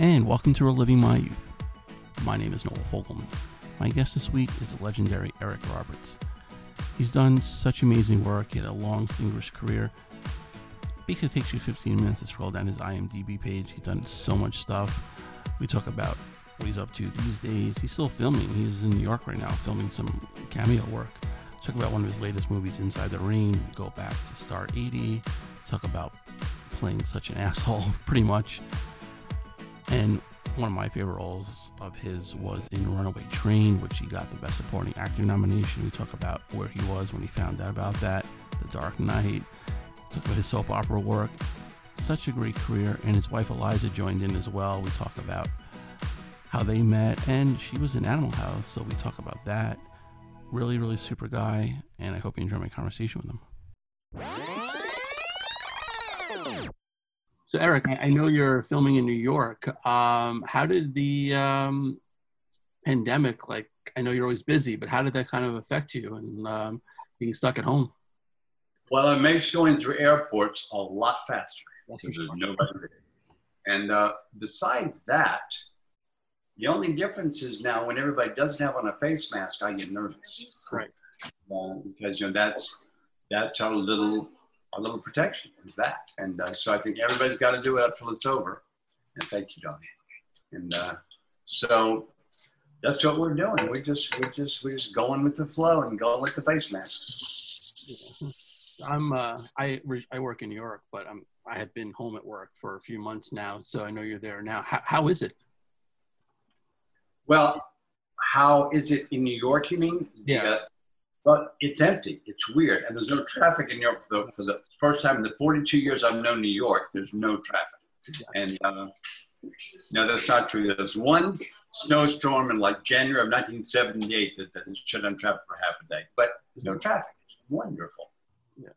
and welcome to Reliving My Youth. My name is Noel Fogelman. My guest this week is the legendary Eric Roberts. He's done such amazing work. He had a long, distinguished career. Basically, takes you 15 minutes to scroll down his IMDb page. He's done so much stuff. We talk about what he's up to these days. He's still filming. He's in New York right now, filming some cameo work. Talk about one of his latest movies, Inside the Rain. Go back to Star 80. Talk about playing such an asshole, pretty much. And one of my favorite roles of his was in Runaway Train, which he got the Best Supporting Actor nomination. We talk about where he was when he found out about that, The Dark Knight, talk about his soap opera work. Such a great career, and his wife Eliza joined in as well. We talk about how they met, and she was in Animal House, so we talk about that. Really, really super guy, and I hope you enjoy my conversation with him. So, Eric, I know you're filming in New York. Um, how did the um, pandemic, like, I know you're always busy, but how did that kind of affect you and um, being stuck at home? Well, it makes going through airports a lot faster because there's nobody there. And uh, besides that, the only difference is now when everybody doesn't have on a face mask, I get nervous. Right. Uh, because you know that's that's our little a little protection is that. And uh, so I think everybody's got to do it until it's over. And thank you, Donnie. And uh, so that's what we're doing. We just we just we're just going with the flow and going with the face mask. I'm uh, I I work in New York, but I'm I have been home at work for a few months now, so I know you're there now. How, how is it? Well, how is it in New York? You mean? Yeah. But it's empty. It's weird, and there's no traffic in New York for the, for the first time in the 42 years I've known New York. There's no traffic, and uh, no, that's not true. There's one snowstorm in like January of 1978 that, that shut down traffic for half a day, but there's no traffic. It's wonderful. Yeah.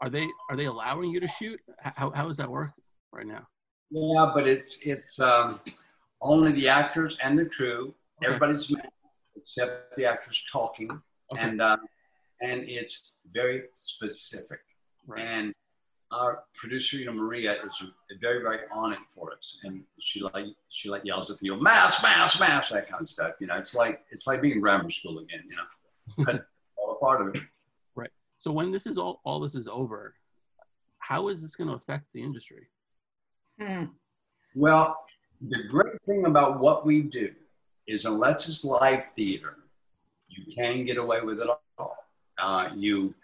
Are they are they allowing you to shoot? How how does that work right now? Yeah, but it's it's um, only the actors and the crew. Okay. Everybody's except the actors talking, okay. and uh, and it's very specific. Right. And our producer, you know, Maria, is very very on it for us, and she like she like yells at people, mass, mass, mass, that kind of stuff. You know, it's like it's like being in grammar school again. You know, but all a part of it. Right. So when this is all all this is over, how is this going to affect the industry? Hmm. Well, the great thing about what we do is unless it's live theater, you can get away with it all. Uh, you,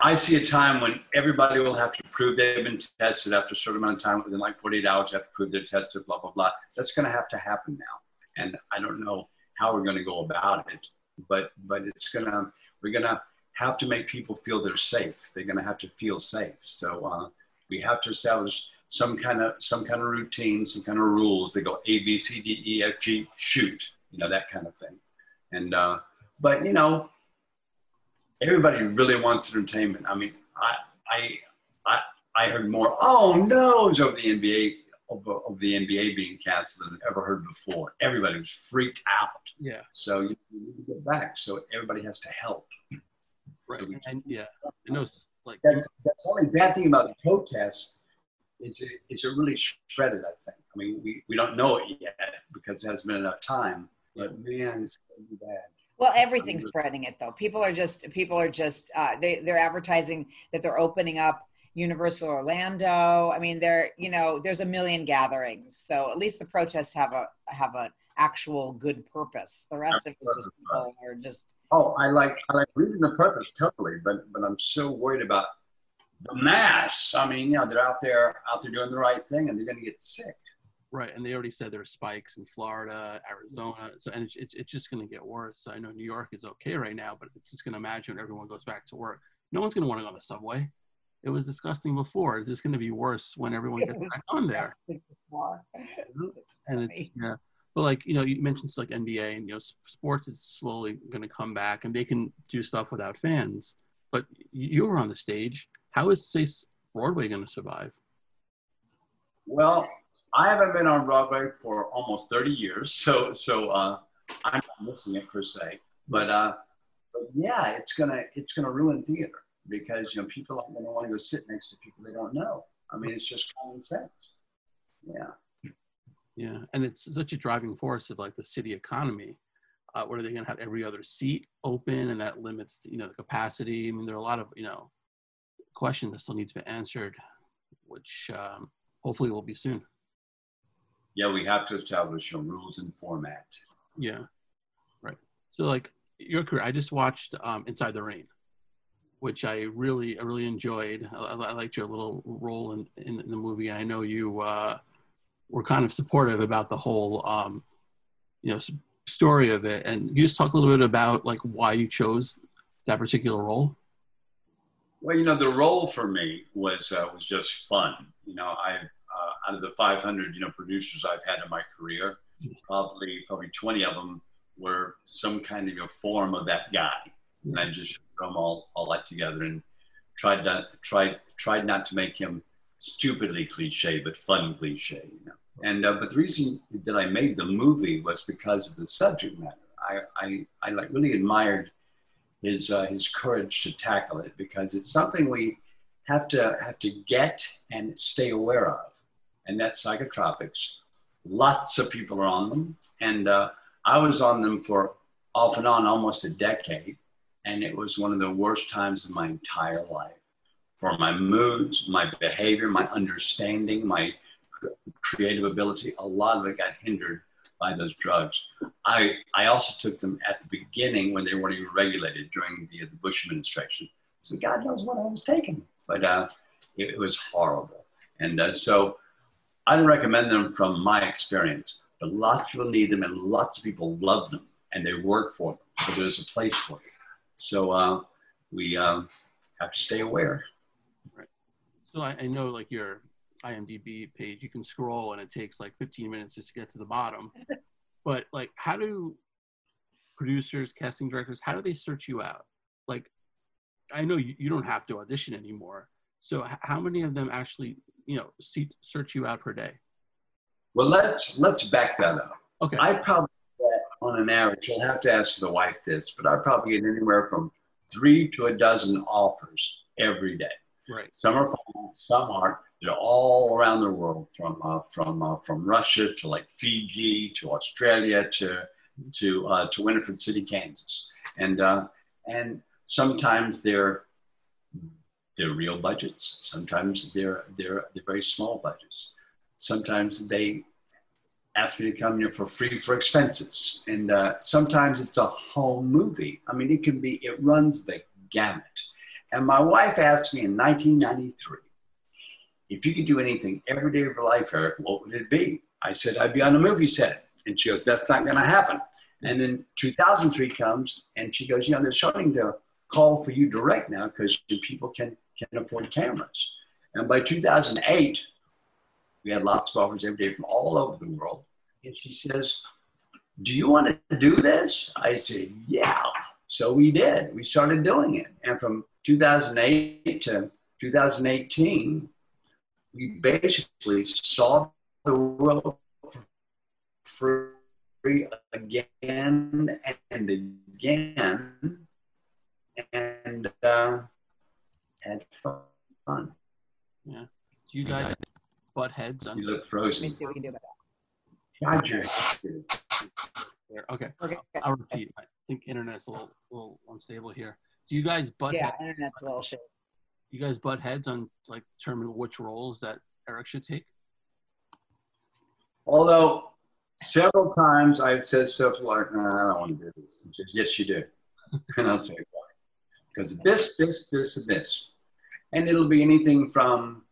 I see a time when everybody will have to prove they've been tested after a certain amount of time, within like 48 hours, have to prove they're tested, blah, blah, blah. That's going to have to happen now. And I don't know how we're going to go about it, but, but it's going to, we're going to have to make people feel they're safe. They're going to have to feel safe. So uh, we have to establish some kind of some kind of routine, some kind of rules. They go A B C D E F G shoot, you know that kind of thing. And uh, but you know, everybody really wants entertainment. I mean, I I I, I heard more oh no's over the NBA over the NBA being canceled than I've ever heard before. Everybody was freaked out. Yeah. So you, you need to get back. So everybody has to help. Right. So and yeah, know. Like that's, that's the only bad thing about the protests is it, is it really shredded, I think. I mean, we, we don't know it yet because it hasn't been enough time, but man, it's going to be bad. Well, everything's spreading it though. People are just people are just uh, they they're advertising that they're opening up Universal Orlando. I mean, there you know there's a million gatherings, so at least the protests have a have an actual good purpose. The rest of it is just people are just. Oh, I like I like reading the purpose totally, but but I'm so worried about the mass. I mean, you know, they're out there out there doing the right thing, and they're going to get sick. Right, and they already said there are spikes in Florida, Arizona, so and it's, it's just going to get worse. I know New York is okay right now, but it's just going to imagine when everyone goes back to work. No one's going to want to go on the subway. It was disgusting before. It's just going to be worse when everyone gets back on there. and it's yeah, but like you know, you mentioned like NBA and you know, sports is slowly going to come back, and they can do stuff without fans. But you were on the stage how is say Broadway going to survive? Well, I haven't been on Broadway for almost 30 years, so so uh, I'm not missing it per se. But, uh, but yeah, it's gonna it's gonna ruin theater because you know people aren't gonna want to go sit next to people they don't know. I mean, it's just common sense. Yeah. Yeah, and it's such a driving force of like the city economy. Uh, where are they going to have every other seat open, and that limits you know the capacity? I mean, there are a lot of you know questions that still needs to be answered, which um, hopefully will be soon. Yeah, we have to establish your rules and format. Yeah, right. So like your career, I just watched um, Inside the Rain, which I really I really enjoyed. I, I liked your little role in, in, in the movie. I know you uh, were kind of supportive about the whole um, you know story of it. And you just talk a little bit about like why you chose that particular role. Well, you know, the role for me was uh, was just fun. You know, I uh, out of the 500 you know producers I've had in my career, probably probably 20 of them were some kind of know, form of that guy, and I just threw them all all that together and tried to tried tried not to make him stupidly cliche, but fun cliche. You know. And uh, but the reason that I made the movie was because of the subject matter. I I, I like really admired his uh, his courage to tackle it because it's something we have to have to get and stay aware of, and that's psychotropics. Lots of people are on them, and uh, I was on them for off and on almost a decade, and it was one of the worst times of my entire life for my moods, my behavior, my understanding, my creative ability. A lot of it got hindered by those drugs. I, I also took them at the beginning when they weren't even regulated during the, the Bush administration. So God knows what I was taking, but uh, it, it, was horrible. And uh, so I don't recommend them from my experience, but lots of people need them and lots of people love them and they work for them. So there's a place for it. So uh, we um, have to stay aware. Right. So I, I know like your IMDb page, you can scroll and it takes like 15 minutes just to get to the bottom. but like, how do producers, casting directors, how do they search you out? Like, I know you, you don't have to audition anymore. So h- how many of them actually, you know, see, search you out per day? Well, let's let's back that up. Okay. I probably get on an average. You'll have to ask the wife this, but I probably get anywhere from three to a dozen offers every day. Right. Some are fun, some aren't. They're all around the world, from uh, from uh, from Russia to like Fiji to Australia to to uh, to Winifred City, Kansas, and uh, and sometimes they're they're real budgets. Sometimes they're they're they're very small budgets. Sometimes they ask me to come here for free for expenses, and uh, sometimes it's a home movie. I mean, it can be it runs the gamut. And my wife asked me in 1993 if you could do anything every day of your life, Eric, what would it be? I said, I'd be on a movie set. And she goes, that's not going to happen. And then 2003 comes and she goes, you know, they're starting to call for you direct now because people can, can afford cameras. And by 2008, we had lots of offers every day from all over the world. And she says, do you want to do this? I said, yeah. So we did. We started doing it. And from 2008 to 2018, we basically saw the world for free again and again and uh, had fun. Yeah. Do you guys butt heads on? You look frozen. Let me see what we can do about Roger. Okay. Okay. I'll repeat. I think internet's a little, little unstable here. Do you guys butt Yeah, heads? internet's a little shit. You guys butt heads on like determining which roles that Eric should take? Although several times I've said stuff like, no, I don't want to do this. And says, yes, you do. and I'll say, why? Because this, this, this, and this. And it'll be anything from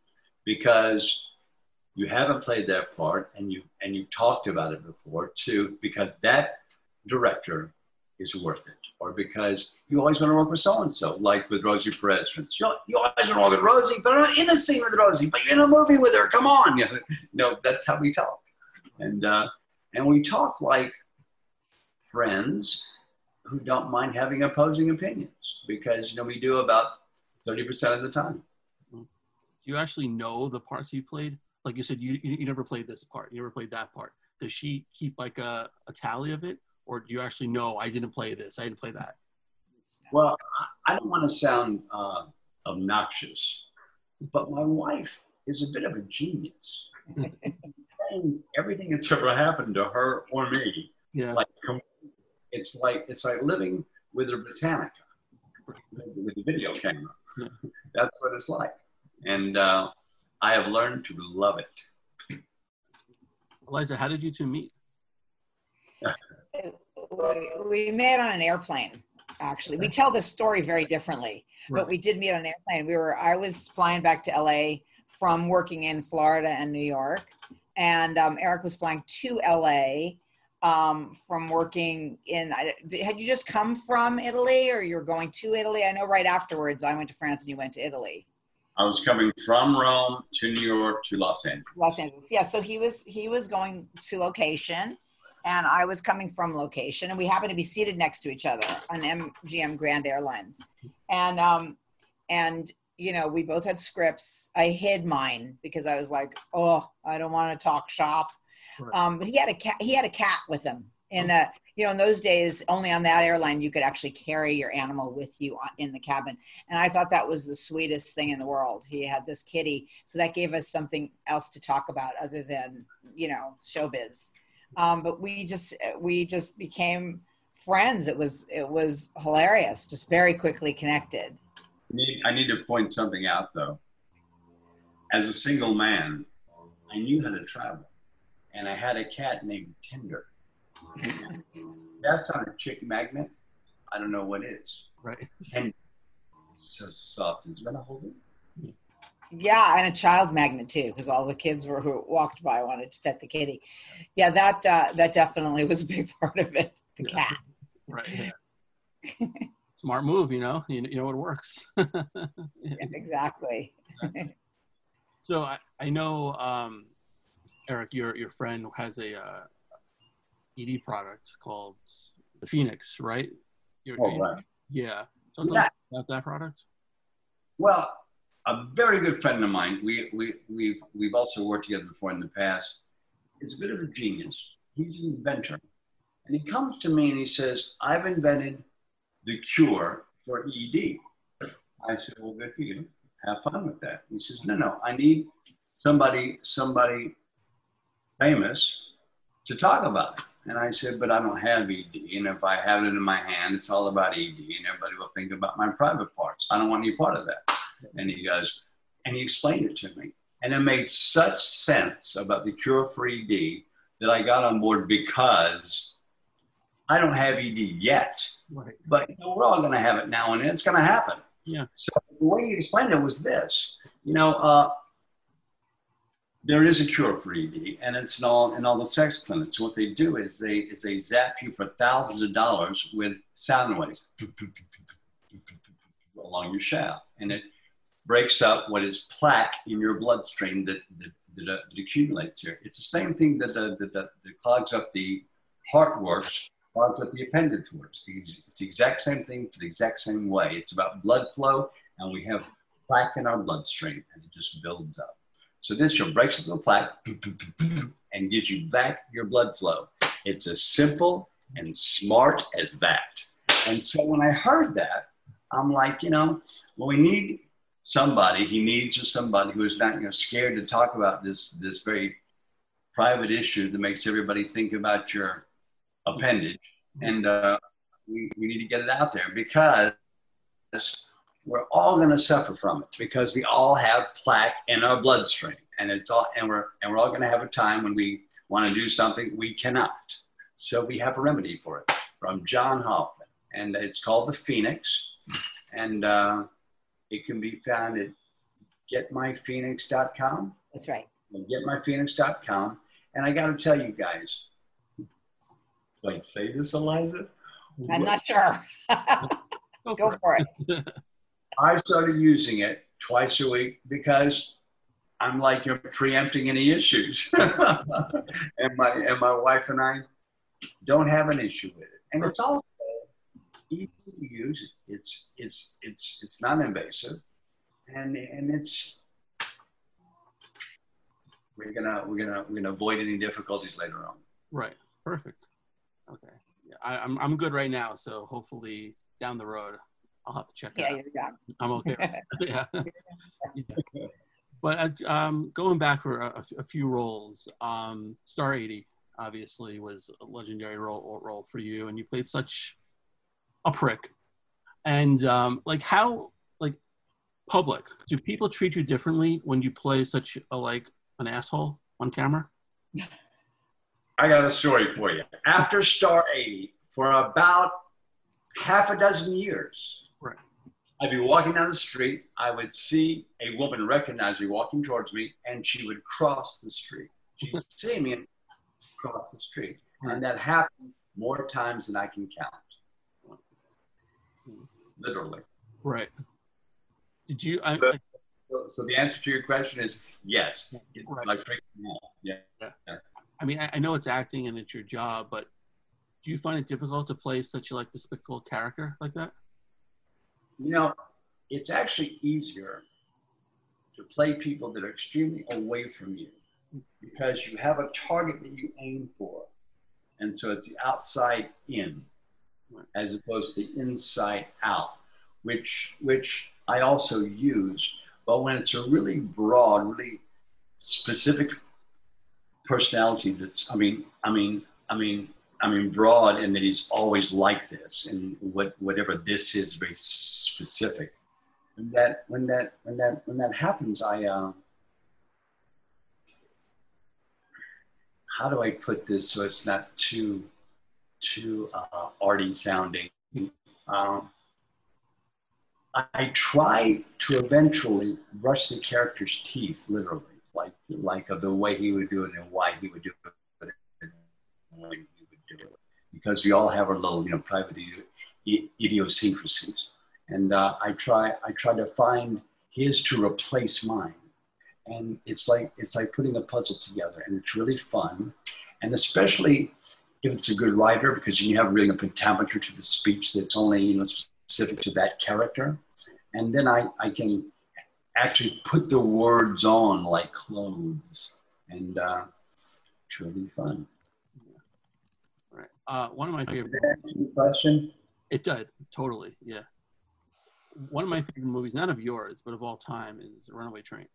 because you haven't played that part and you and you talked about it before to because that director is worth it or because you always want to work with so and so, like with Rosie Perez. For instance. You, you always want to work with Rosie, but I'm not in a scene with Rosie, but you're in a movie with her. Come on. You know, no, that's how we talk. And, uh, and we talk like friends who don't mind having opposing opinions because, you know, we do about 30% of the time. Do you actually know the parts you played? Like you said, you, you, you never played this part. You never played that part. Does she keep like a, a tally of it? Or do you actually know I didn't play this, I didn't play that? Well, I don't want to sound uh, obnoxious, but my wife is a bit of a genius. everything that's ever happened to her or me. Yeah. Like it's like it's like living with a Britannica with a video camera. Yeah. That's what it's like, and uh, I have learned to love it. Eliza, how did you two meet? we, we met on an airplane actually we tell this story very differently Right. but we did meet on an airplane we were i was flying back to la from working in florida and new york and um, eric was flying to la um, from working in had you just come from italy or you were going to italy i know right afterwards i went to france and you went to italy I was coming from Rome to New York to Los Angeles. Los Angeles. Yeah, so he was he was going to location, and I was coming from location, and we happened to be seated next to each other on MGM Grand Airlines, and um, and you know we both had scripts. I hid mine because I was like, oh, I don't want to talk shop. Right. Um, but he had a cat. He had a cat with him, and uh, you know, in those days, only on that airline you could actually carry your animal with you in the cabin. And I thought that was the sweetest thing in the world. He had this kitty, so that gave us something else to talk about other than you know showbiz. Um, but we just we just became friends. It was it was hilarious. Just very quickly connected. I need, I need to point something out though. As a single man, I knew how to travel, and I had a cat named Tinder. That's not a chick magnet. I don't know what is. Right. Tinder. So soft. Is it gonna hold it? Yeah, and a child magnet too, because all the kids were who walked by wanted to pet the kitty. Yeah, that uh, that definitely was a big part of it. The Yeah. cat. Right. Yeah. Smart move, you know. You, you know it works. Exactly. so I, I know um, Eric, your your friend has a uh, ED product called the Phoenix, right? You're, Oh, right. Yeah. Tell us Yeah. about that product. Well, a very good friend of mine. We we we've we've also worked together before in the past. Is a bit of a genius. He's an inventor, and he comes to me and he says, "I've invented the cure for ED." I said, "Well, good for you. Have fun with that." He says, "No, no. I need somebody somebody famous to talk about it." And I said, "But I don't have ED, and if I have it in my hand, it's all about ED, and everybody will think about my private parts. I don't want any part of that." And he goes, and he explained it to me. And it made such sense about the cure for ED that I got on board because I don't have ED yet, Right. but you know, we're all going to have it now and then. It's going to happen. Yeah. So the way he explained it was this, you know, uh, there is a cure for ED, and it's in all in all the sex clinics. What they do is they is they zap you for thousands of dollars with sound waves along your shaft, and it breaks up what is plaque in your bloodstream that that, that, uh, that accumulates here. It's the same thing that, uh, that, that, that clogs up the heart works, clogs up the appendage works. It's, it's the exact same thing for the exact same way. It's about blood flow, and we have plaque in our bloodstream, and it just builds up. So this just breaks up the plaque and gives you back your blood flow. It's as simple and smart as that. And so when I heard that, I'm like, you know, well, we need somebody. He needs just somebody who is not, you know, scared to talk about this this very private issue that makes everybody think about your appendage. And uh, we, we need to get it out there because we're all going to suffer from it because we all have plaque in our bloodstream, and it's all and we're and we're all going to have a time when we want to do something we cannot. So we have a remedy for it from John Hoffman, and it's called the Phoenix, and uh, it can be found at getmyphoenix.com. That's right. Getmyphoenix.com, and I got to tell you guys, like say this, Eliza. I'm not sure. Go Go for it. it. I started using it twice a week because I'm like you're preempting any issues, and my and my wife and I don't have an issue with it, and it's also easy to use. It's it's it's it's non-invasive, and and it's we're gonna we're gonna we're gonna avoid any difficulties later on. Right. Perfect. Okay. Yeah, I, I'm I'm good right now. So hopefully down the road, I'll have to check it Yeah, out. you're done. I'm okay. with it. yeah. But uh, um, going back for a, a few roles, um, Star 80 obviously was a legendary role, role for you, and you played such a prick. And um, like how like public do people treat you differently when you play such a like an asshole on camera? I got a story for you. After Star 80, for about half a dozen years, right. I'd be walking down the street. I would see a woman recognize me walking towards me, and she would cross the street. She'd see me and cross the street. And that happened more times than I can count. Literally. Right. Did you? I, so, so, the answer to your question is yes. Right. Like, yeah. yeah. I mean, I, I know it's acting and it's your job, but do you find it difficult to play such a like despicable character like that? You know, it's actually easier to play people that are extremely away from you because you have a target that you aim for. And so it's the outside in as opposed to inside out, which which I also use. But when it's a really broad, really specific personality that's I mean, I mean, I mean, I mean broad in that he's always like this and what whatever this is very specific. And that when that when that when that happens, I uh, how do I put this so it's not too too uh, arty sounding? Um, I, try to eventually brush the character's teeth, literally, like like of the way he would do it and why he would do it, when he would do it, because we all have our little, you know, private idiosyncrasies, and uh, I try I try to find his to replace mine. And it's like it's like putting a puzzle together and it's really fun. And especially if it's a good writer because you have really a pentameter to the speech that's only you know specific to that character. And then i i can actually put the words on like clothes and uh it's really fun. Right. Uh one of my favorite question? It did totally yeah. One of my favorite movies not of yours but of all time is runaway train.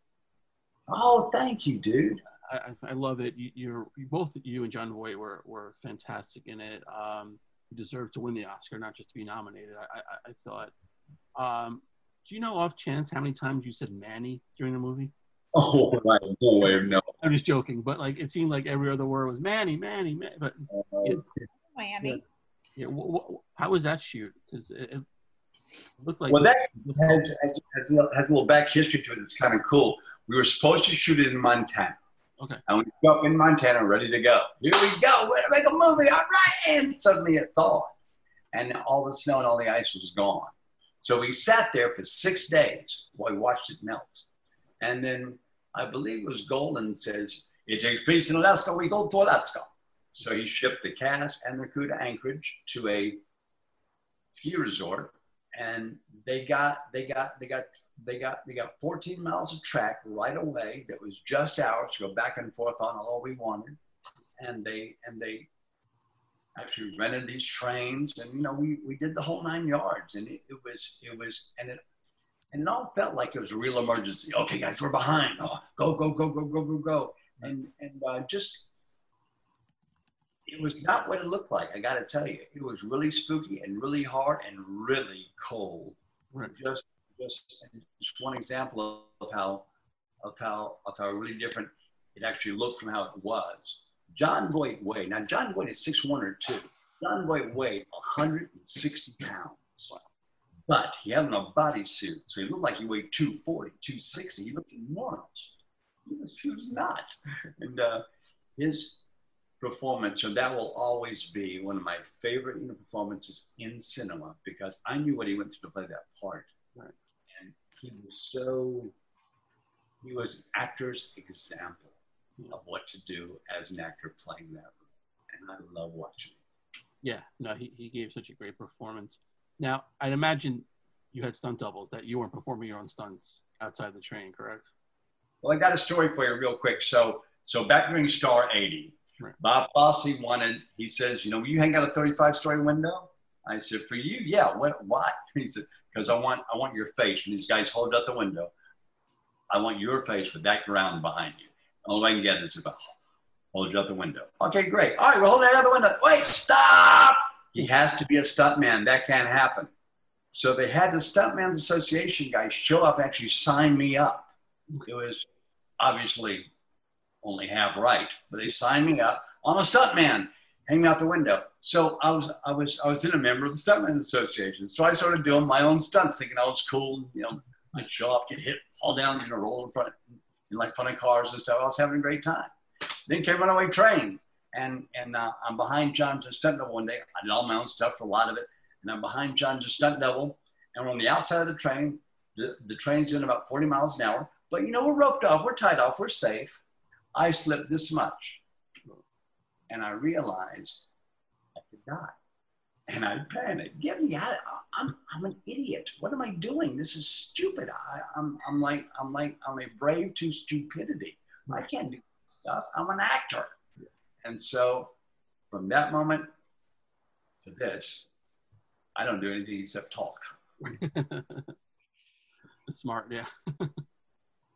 Oh, thank you, dude. I, I love it. You, are both you and Jon Voight were, were fantastic in it. Um, you deserve to win the Oscar, not just to be nominated. I, I, I thought. Um, do you know off chance how many times you said Manny during the movie? Oh, right. no way, no. I'm just joking, but like it seemed like every other word was Manny, Manny, Manny. But uh, it, Miami. Yeah. yeah how was that shoot? Because it, it, looked like well, that has, has, has, has, a little back history to it. It's kind of cool. We were supposed to shoot it in Montana. Okay. And we go up in Montana, ready to go. Here we go. We're gonna make a movie. All right. And suddenly it thawed, and all the snow and all the ice was gone. So we sat there for six days while we watched it melt. And then I believe it was Golan says, it takes place in Alaska, we go to Alaska. So he shipped the cast and the crew to Anchorage to a ski resort and they got they got they got they got they got 14 miles of track right away that was just ours to go back and forth on all we wanted. And they and they actually rented these trains and you know we we did the whole nine yards and it, it was it was and it and it all felt like it was a real emergency. Okay guys we're behind. Oh, go go go go go go go. And and uh, just it was not what it looked like. I got to tell you, it was really spooky and really hard and really cold. Right. Just, just, just one example of how, of how, of how really different it actually looked from how it was. Jon Voight weighed. Now, Jon Voight is six one or two. Jon Voight weighed 160 pounds. But he had on a bodysuit, so he looked like he weighed 240, 260. He looked enormous. He was, he was not. And uh, his performance, So that will always be one of my favorite you know, performances in cinema because I knew what he went through to play that part. Right. And he was so, he was an actor's example hmm. of what to do as an actor playing that role. And I love watching it. Yeah, no, he, he gave such a great performance. Now, I'd imagine you had stunt doubles that you weren't performing your own stunts outside the train, correct? Well, I got a story for you real quick. So, so back during Star 80, Right. Bob Fosse wanted, he says, you know, you hang out a 35 story window? I said, for you, yeah. What, why? He said, because I want, I want your face. And these guys hold out the window. I want your face with that ground behind you. All I can get is about hold you out the window. Okay, great. All right, we're holding out the window. Wait, stop! He has to be a stuntman. That can't happen. So they had the Stuntman's Association guys show up, actually sign me up. It was obviously only half right, but they signed me up. I'm a stuntman, hanging out the window. So I was, I was, I was in a member of the Stuntman's Association. So I started doing my own stunts, thinking I was cool. You know, I'd show up, get hit, fall down, you know, roll in front, in like of cars and stuff. I was having a great time. Then came Runaway Train, and and uh, I'm behind John to stunt double one day. I did all my own stuff for a lot of it, and I'm behind John to stunt double, and we're on the outside of the train. The, the train's in about 40 miles an hour, but you know we're roped off, we're tied off, we're safe. I slipped this much, and I realized I could die. And I panicked. Get me out! I'm, I'm an idiot. What am I doing? This is stupid. I, I'm, I'm like I'm like I'm a brave to stupidity. I can't do stuff. I'm an actor. And so from that moment to this, I don't do anything except talk. Smart, yeah.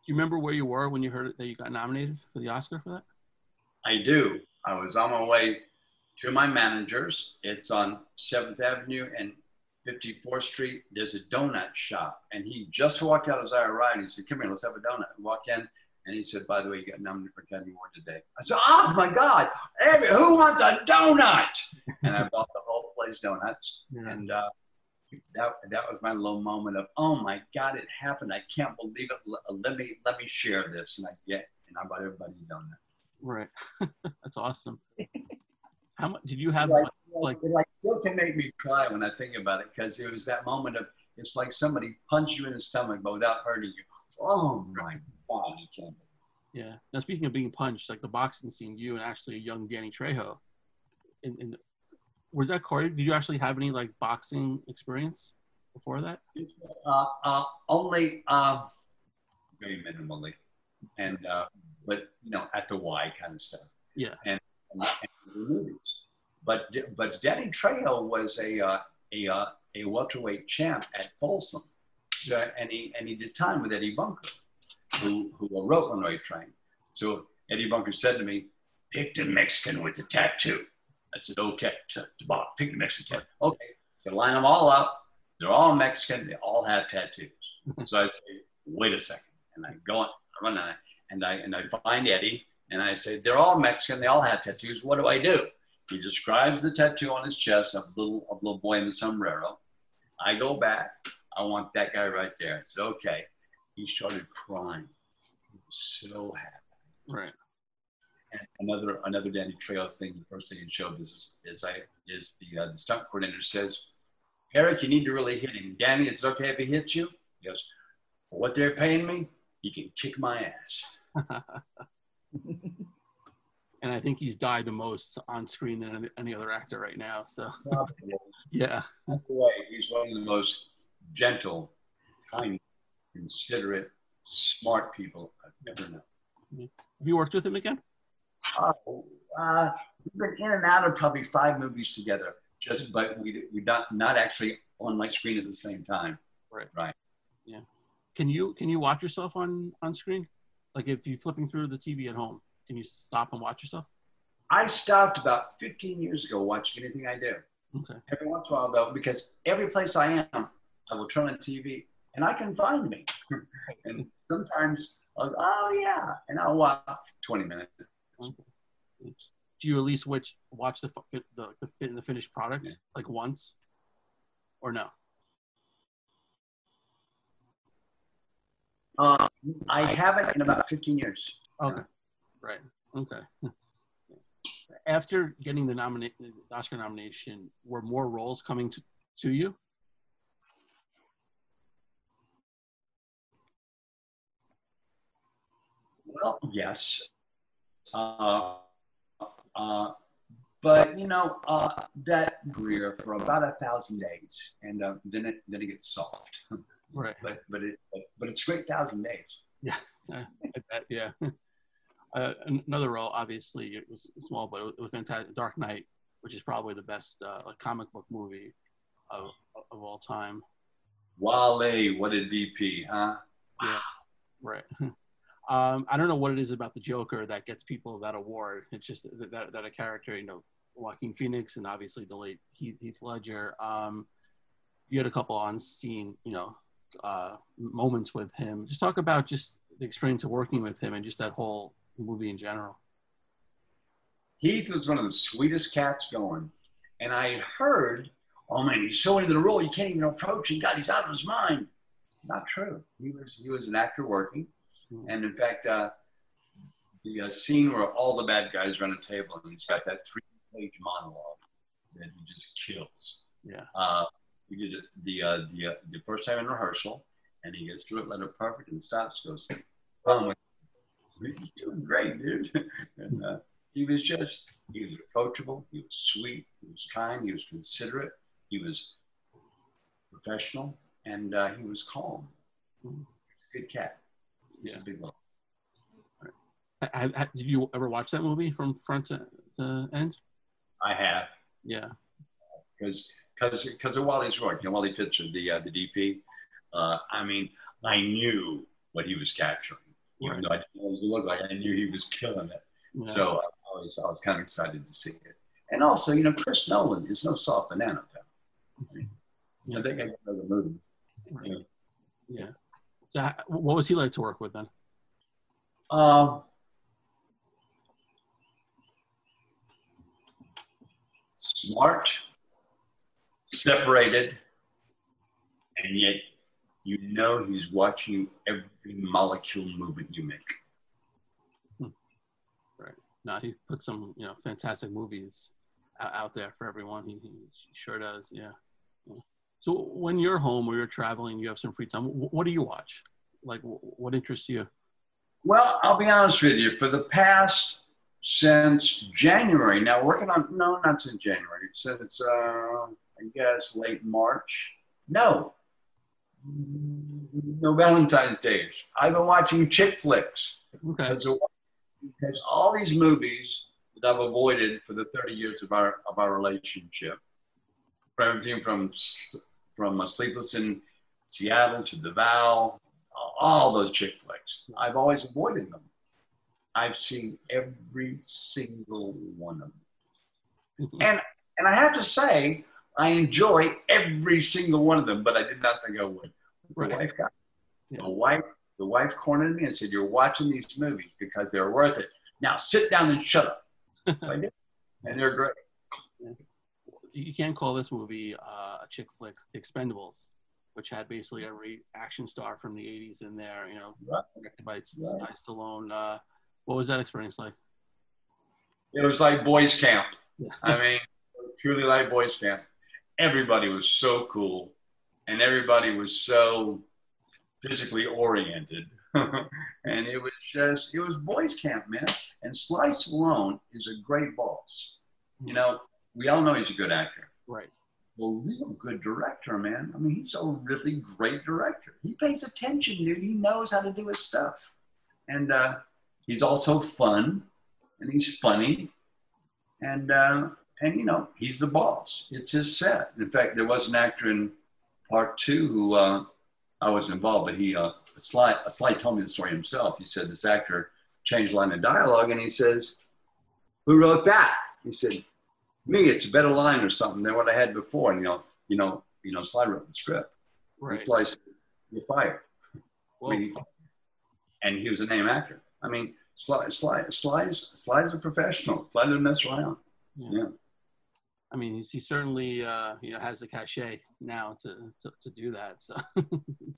do you remember where you were when you heard that you got nominated for the Oscar for that? I do. I was on my way to my manager's. It's on 7th Avenue and 54th Street. There's a donut shop. And he just walked out as I arrived. He said, Come here, let's have a donut. I walk in and he said, by the way, you got nominated for Academy Award today. I said, oh my God, who wants a donut? and I bought the whole place donuts. Yeah. And uh, that, that was my little moment of, oh my God, it happened. I can't believe it. Uh, let me, let me share this. And I get, and I bought everybody a donut. Right. That's awesome. How much did you have? Like, like, it like still can make me cry when I think about it because it was that moment of, it's like somebody punched you in the stomach, but without hurting you. Oh my yeah. Now speaking of being punched, like the boxing scene, you and actually a young Danny Trejo. In, in the, was that Corey? Did you actually have any like boxing experience before that? Uh, uh, only uh, very minimally, and uh, but you know at the Y kind of stuff. Yeah. And, and, and movies. But but Danny Trejo was a uh, a uh, a welterweight champ at Folsom, so and he and he did time with Eddie Bunker who, who wrote Runaway Train. So Eddie Bunker said to me, pick the Mexican with the tattoo. I said, okay, to, to Bob, pick the Mexican tattoo. Okay, so line them all up. They're all Mexican. They all have tattoos. so I say, wait a second. And I go on, I run on and I, and I find Eddie and I say, they're all Mexican. They all have tattoos. What do I do? He describes the tattoo on his chest of a little, of a little boy in the sombrero. I go back. I want that guy right there. I said, okay he started crying. He was so happy. Right. And another another Danny Trejo thing. The first thing he showed this is I is the uh, the stunt coordinator says, Eric, you need to really hit him. Danny, is it okay if he hits you? He goes, for what they're paying me, you can kick my ass. and I think he's died the most on screen than any other actor right now. So, yeah. Way, he's one of the most gentle, kind considerate, smart people I've ever known. Have you worked with him again? Oh, uh, we've been in and out of probably five movies together. Just, but we we not not actually on my screen at the same time. Right. Right. Yeah. Can you can you watch yourself on on screen? Like if you're flipping through the TV at home, can you stop and watch yourself? I stopped about 15 years ago watching anything I do. Okay. Every once in a while, though, because every place I am, I will turn on TV and I can find me. and sometimes I'll go, oh yeah, and I'll watch 20 minutes. Do you at least watch watch the the the, the finished product yeah. like once, or no? Uh, I haven't in about 15 years. Okay, right. Okay. After getting the nomination, Oscar nomination, were more roles coming to, to you? Well, yes. Uh, uh, but you know uh, that career for about a thousand days, and uh, then it then it gets soft. Right. but but it but, it's great thousand days. Yeah, I bet. Yeah. Uh, another role, obviously, it was small, but it was fantastic. Dark Knight, which is probably the best uh, comic book movie of, of all time. Wale, what a DP, huh? Yeah. Right. Um, I don't know what it is about the Joker that gets people that award. It's just that, that a character, you know, Joaquin Phoenix and obviously the late Heath, Heath Ledger. Um, you had a couple on scene, you know, uh, moments with him. Just talk about just the experience of working with him and just that whole movie in general. Heath was one of the sweetest cats going. And I heard, oh man, he's so into the role, you can't even approach him. God, he's out of his mind. Not true. He was, he was an actor working. And in fact, uh, the uh, scene where all the bad guys are on a table and he's got that three page monologue that he just kills. Yeah. Uh, we did it the, uh, the, uh, the first time in rehearsal and he gets through it, let it perfect and stops, goes, oh, you're doing great, dude. and, uh, he was just, he was approachable, he was sweet, he was kind, he was considerate, he was professional, and uh, he was calm. Good cat. Yeah. a big one. Have, have, did you ever watch that movie from front to, to end? I have, Yeah. because because because of Wally's work, you know, Wally Pfister, the uh, the DP. Uh, I mean, I knew what he was capturing, even Right. though I didn't know what it would look like. I knew he was killing it. yeah. So I was, I was kind of excited to see it. And also, you know, Chris Nolan is no soft banana pal. I, mean, I think I know the movie. Right. Yeah. Yeah. So, what was he like to work with then? Um, smart, separated, and yet you know he's watching every molecule movement you make. Right. Now he put some, you know, fantastic movies out, out there for everyone. He, he sure does. Yeah. So when you're home or you're traveling, you have some free time. What do you watch? Like, what interests you? Well, I'll be honest with you. For the past since January, now working on no, not since January, since uh, I guess late March. No, no Valentine's Days. I've been watching chick flicks Okay. because of- because all these movies that I've avoided for the 30 years of our of our relationship, from everything from from Sleepless in Seattle to The Vow, all those chick flicks. I've always avoided them. I've seen every single one of them. And and I have to say, I enjoy every single one of them, but I did not think I would. The wife got Yeah. the wife the wife cornered me and said, You're watching these movies because they're worth it. Now sit down and shut up. So I did. And they're great. You can't call this movie uh, a chick flick, Expendables, which had basically every action star from the 80s in there, you know, Right. directed by Right. Stallone. Uh, what was that experience like? It was like boys camp. I mean, truly like boys camp. Everybody was so cool, and everybody was so physically oriented, and it was just it was boys camp, man. And Sly Stallone is a great boss. You know, we all know he's a good actor. Right. a real good director, man. I mean, he's a really great director. He pays attention, dude. He knows how to do his stuff. And uh, he's also fun and he's funny. And, uh, and, you know, he's the boss. It's his set. In fact, there was an actor in part two who uh, I wasn't involved, but he, uh, Sly, Sly told me the story himself. He said this actor changed line of dialogue and he says, Who wrote that? He said, me, it's a better line or something than what I had before. And you know, you know, you know, Sly wrote the script. Right. Sly said, "You're fired." Well, I mean, and he was a name actor. I mean, Sly, Sly, Sly's, Sly's a professional. Sly doesn't mess around. yeah. Yeah. I mean, he certainly, uh, you know, has the cachet now to, to, to do that. So he's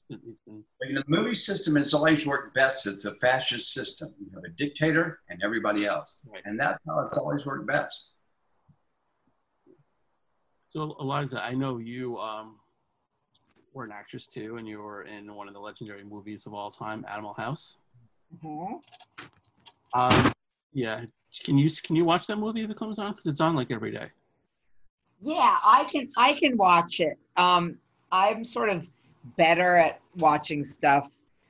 been, he's been, But, you know, the movie system has always worked best. It's a fascist system. You have a dictator and everybody else, Right. and that's how it's always worked best. So Eliza, I know you um, were an actress too, and you were in one of the legendary movies of all time, Animal House. Mhm. Um, yeah, can you can you watch that movie if it comes on? Because it's on like every day. Yeah, I can I can watch it. Um, I'm sort of better at watching stuff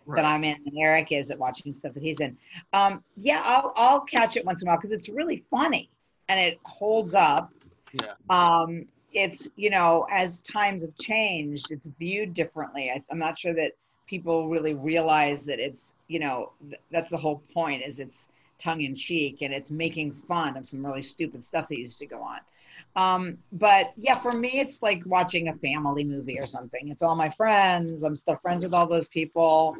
that I'm in than Eric is at watching stuff that he's in. Um, yeah, I'll I'll catch it once in a while because it's really funny and it holds up. Yeah. Um, it's you know as times have changed, it's viewed differently. I, I'm not sure that people really realize that it's you know th- that's the whole point is it's tongue in cheek and it's making fun of some really stupid stuff that used to go on. Um, but yeah, for me, it's like watching a family movie or something. It's all my friends. I'm still friends with all those people.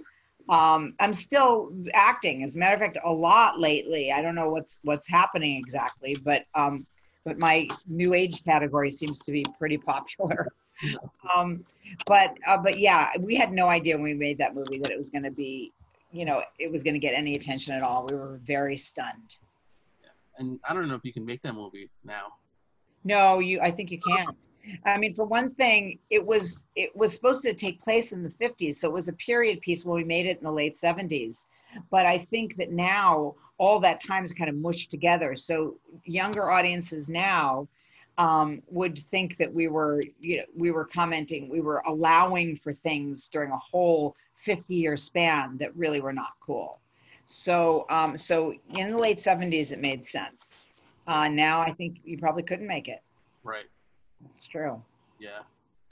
Um, I'm still acting. As a matter of fact, a lot lately. I don't know what's what's happening exactly, but um, but my new age category seems to be pretty popular. um, but uh, but yeah, we had no idea when we made that movie that it was going to be, you know, it was going to get any attention at all. We were very stunned. And I don't know if you can make that movie now. No, you. I think you can't. I mean, for one thing, it was it was supposed to take place in the 50s, so it was a period piece when we made it in the late 70s. But I think that now all that time is kind of mushed together. So younger audiences now um, would think that we were you know, we were commenting, we were allowing for things during a whole 50 year span that really were not cool. So um, so in the late 70s, it made sense. Uh, now I think you probably couldn't make it. Right. It's true. Yeah.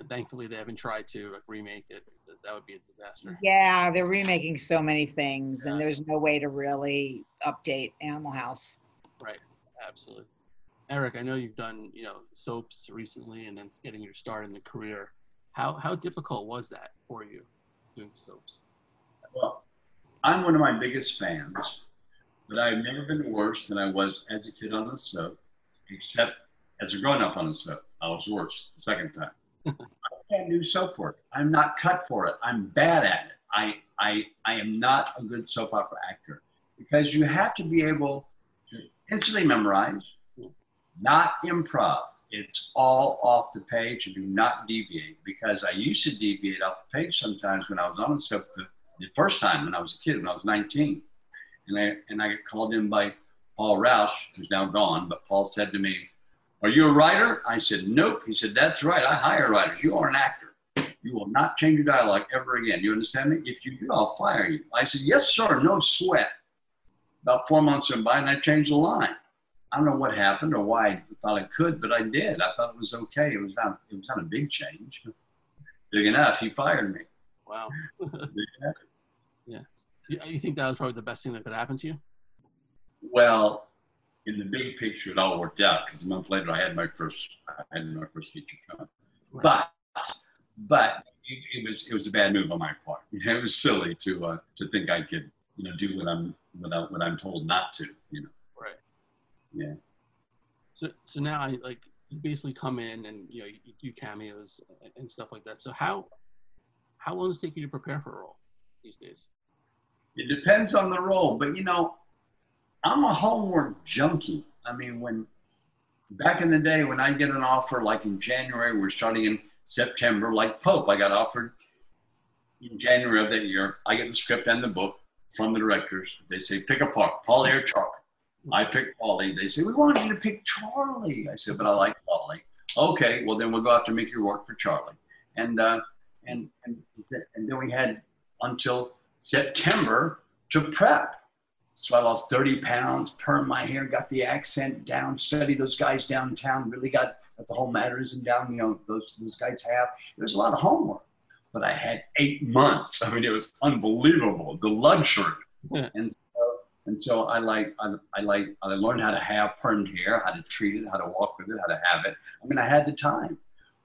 And thankfully, they haven't tried to like, remake it. That would be a disaster. Yeah, they're remaking so many things, and there's no way to really update Animal House. Right. Absolutely. Eric, I know you've done you know soaps recently, and then getting your start in the career. How how difficult was that for you doing soaps? Well, I'm one of my biggest fans, but I've never been worse than I was as a kid on the soap, except as a grown up on the soap. I was worse the second time. I can't do soap work. I'm not cut for it. I'm bad at it. I, I, I am not a good soap opera actor because you have to be able to instantly memorize, not improv. It's all off the page and do not deviate because I used to deviate off the page sometimes when I was on the soap the, the first time when I was a kid, when I was 19. And I, and I got called in by Paul Rauch, who's now gone, but Paul said to me, Are you a writer? I said, Nope. He said, That's right. I hire writers. You are an actor. You will not change your dialogue ever again. You understand me? If you do, I'll fire you. I said, Yes, sir. No sweat. About four months went by and I changed the line. I don't know what happened or why I thought I could, but I did. I thought it was okay. It was not. It was not a big change. Big enough. He fired me. Wow. yeah. you think that was probably the best thing that could happen to you? Well, in the big picture, it all worked out because a month later, I had my first. I had my first feature film. But, but it, it was it was a bad move on my part. It was silly to uh, to think I could you know do what I'm without what I'm told not to. You know. Right. Yeah. So so now I like you basically come in and you know you, you do cameos and stuff like that. So how how long does it take you to prepare for a role these days? It depends on the role, but you know, I'm a homework junkie. I mean, when back in the day when I get an offer, like in January, we're starting in September, like Pope, I got offered in January of that year. I get the script and the book from the directors. They say, pick a part, Paulie or Charlie. I pick Paulie. They say, we want you to pick Charlie. I said, but I like Paulie. Okay, well then we'll go out to make your work for Charlie. And uh, and and th- and then we had until September to prep. So I lost 30 pounds, permed my hair, got the accent down, studied those guys downtown, really got the whole mannerism down, you know, those, those guys have. It was a lot of homework, but I had eight months. I mean, it was unbelievable, the luxury. and, so, and so I like, I, I like, I learned how to have permed hair, how to treat it, how to walk with it, how to have it. I mean, I had the time.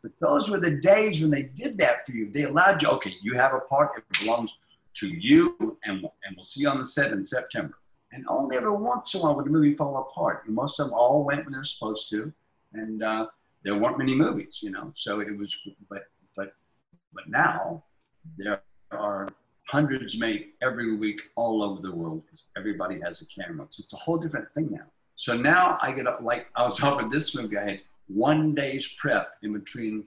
But those were the days when they did that for you. They allowed you, okay, you have a part, it belongs to you, and, and we'll see you on the set in September. And only every once in a while would the movie fall apart. And most of them all went when they're supposed to, and uh, there weren't many movies, you know. So it was, but but but now there are hundreds made every week all over the world because everybody has a camera. So it's a whole different thing now. So now I get up like I was hoping this movie. I had one day's prep in between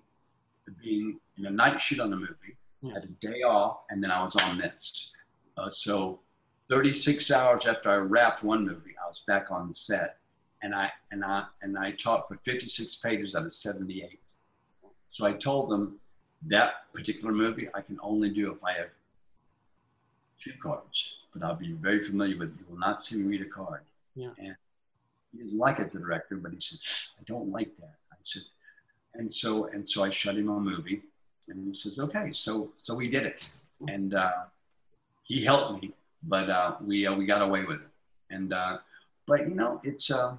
being in a night shoot on the movie Yeah. had a day off, and then I was on this. Uh, so 36 hours after I wrapped one movie, I was back on the set, and I and I and I taught for 56 pages out of 78. So I told them that particular movie I can only do if I have two cards, but I'll be very familiar with. it. You will not see me read a card. Yeah. And he didn't like it, the director, but he said, I don't like that. I said, and so and so I shut him a movie, and he says, okay, so so we did it. and uh, he helped me, but uh, we uh, we got away with it. And uh, but you know, it's uh,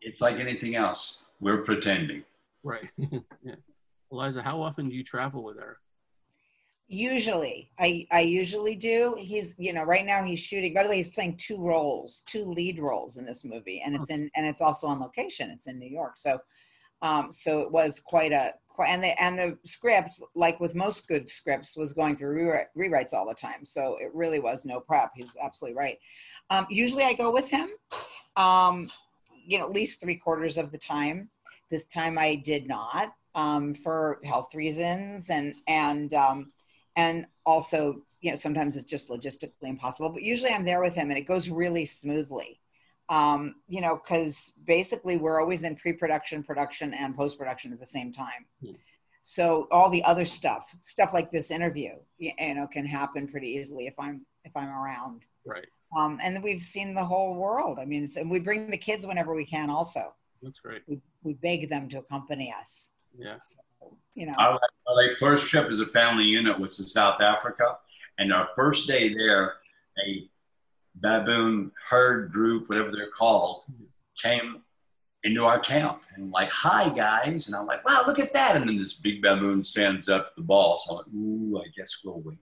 it's like anything else. We're pretending. Right. yeah. Eliza, how often do you travel with her? Usually, I I usually do. He's you know right now he's shooting. By the way, he's playing two roles, two lead roles in this movie, and it's in and it's also on location. It's in New York, so um, so it was quite a quite and the and the script, like with most good scripts, was going through rewrites all the time. So it really was no prep. He's absolutely right. Um, usually, I go with him. Um, you know, at least three quarters of the time. This time, I did not um, for health reasons and and um, and also you know sometimes it's just logistically impossible but usually i'm there with him and it goes really smoothly um, you know because basically we're always in pre-production production and post-production at the same time. Mm. so all the other stuff stuff like this interview you, you know can happen pretty easily if i'm if i'm around. Right. Um, and we've seen the whole world. I mean and we bring the kids whenever we can also. That's great. We, we beg them to accompany us. Yeah. You know. Our, our first trip as a family unit was to South Africa, and our first day there, a baboon herd group, whatever they're called, came into our camp and like, "Hi guys," and I'm like, "Wow, look at that!" And then this big baboon stands up to the ball, so I'm like, "Ooh, I guess we'll wait."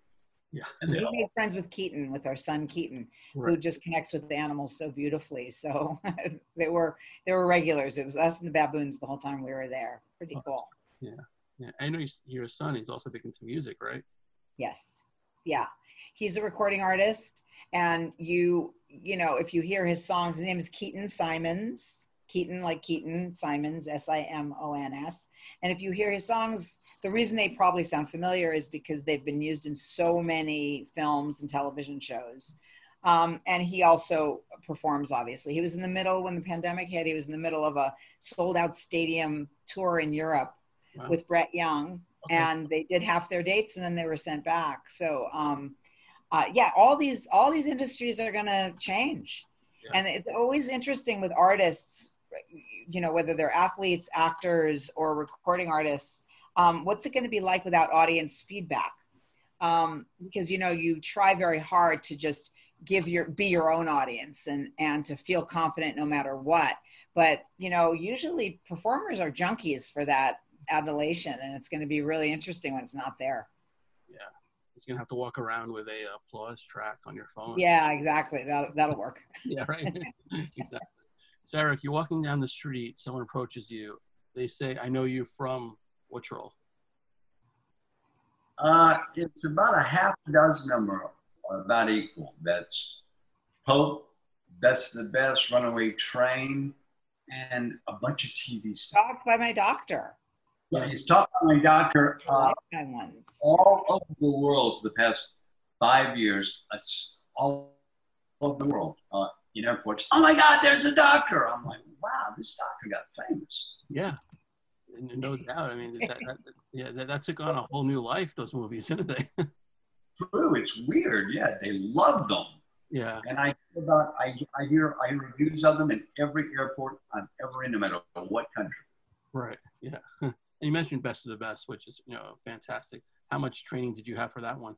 Yeah. And we made friends with Keaton, with our son Keaton, right. who just connects with the animals so beautifully. So they were they were regulars. It was us and the baboons the whole time we were there. Pretty oh, cool. Yeah. Yeah, I know your son. He's also big into music, right? Yes. Yeah, he's a recording artist, and you, you know, if you hear his songs, his name is Keaton Simons. Keaton, like Keaton Simons, S I M O N S. And if you hear his songs, the reason they probably sound familiar is because they've been used in so many films and television shows. Um, and he also performs, obviously. He was in the middle when the pandemic hit, he was in the middle of a sold out stadium tour in Europe wow. with Brett Young, okay. and they did half their dates and then they were sent back. So, um, uh, yeah, all these all these industries are going to change, yeah. and it's always interesting with artists. You know, whether they're athletes, actors, or recording artists. Um, what's it going to be like without audience feedback? Um, because you know you try very hard to just give your be your own audience and and to feel confident no matter what but you know usually performers are junkies for that adulation and it's going to be really interesting when it's not there yeah you're going to have to walk around with a applause track on your phone. Yeah exactly. That, that'll work. Yeah right. Exactly. So eric you're walking down the street. Someone approaches you. They say i know you from which role uh, it's about a half dozen number or about equal. That's pope that's the best runaway train and a bunch of tv stuff. Stalked by my doctor yeah, he's talked to my doctor uh, all over the world for the past five years, uh, all over the world uh, in airports. Oh my God, there's a doctor. I'm like, wow, this doctor got famous. Yeah, no doubt. I mean, that, that, yeah, that, that, took on a whole new life. Those movies, didn't they? True. It's weird. Yeah, they love them. Yeah. And I hear about I I hear I hear reviews of them in every airport I'm ever in, no matter what country. Right. Yeah. And you mentioned Best of the Best, which is you know fantastic. How much training did you have for that one?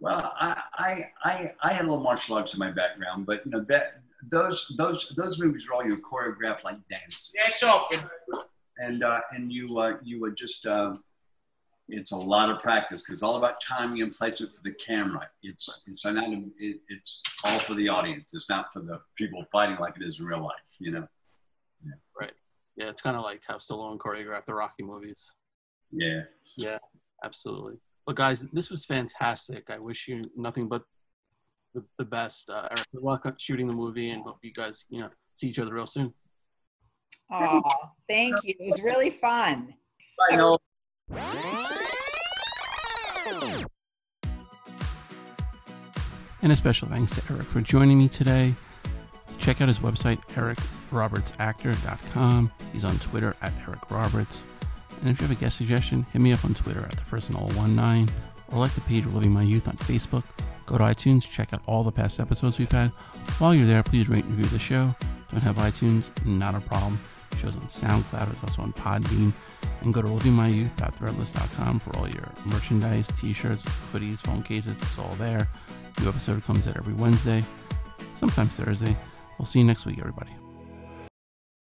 Well, I I I, I had a little martial arts in my background, but you know that those those those movies are all you choreographed like dance. It's open. And uh, and you uh, you would just uh, it's a lot of practice because all about timing and placement for the camera. It's it's not it, it's all for the audience. It's not for the people fighting like it is in real life. You know. Yeah. Right yeah, it's kind of like how Stallone choreographed the Rocky movies. Yeah. Yeah, absolutely. But guys, this was fantastic. I wish you nothing but the, the best. Uh, Eric, good luck shooting the movie, and hope you guys, you know, see each other real soon. Oh, thank you. It was really fun. I know. And a special thanks to Eric for joining me today. Check out his website, ericrobertsactor.com. He's on Twitter at Eric Roberts. And if you have a guest suggestion, hit me up on Twitter at the first 19 or like the page Living My Youth on Facebook. Go to iTunes, check out all the past episodes we've had. While you're there, please rate and review the show. Don't have iTunes? Not a problem. shows on SoundCloud. It's also on Podbean. And go to livingmyyouth.threadless.com for all your merchandise, t-shirts, hoodies, phone cases. It's all there. New episode comes out every Wednesday, sometimes Thursday. We'll see you next week, everybody.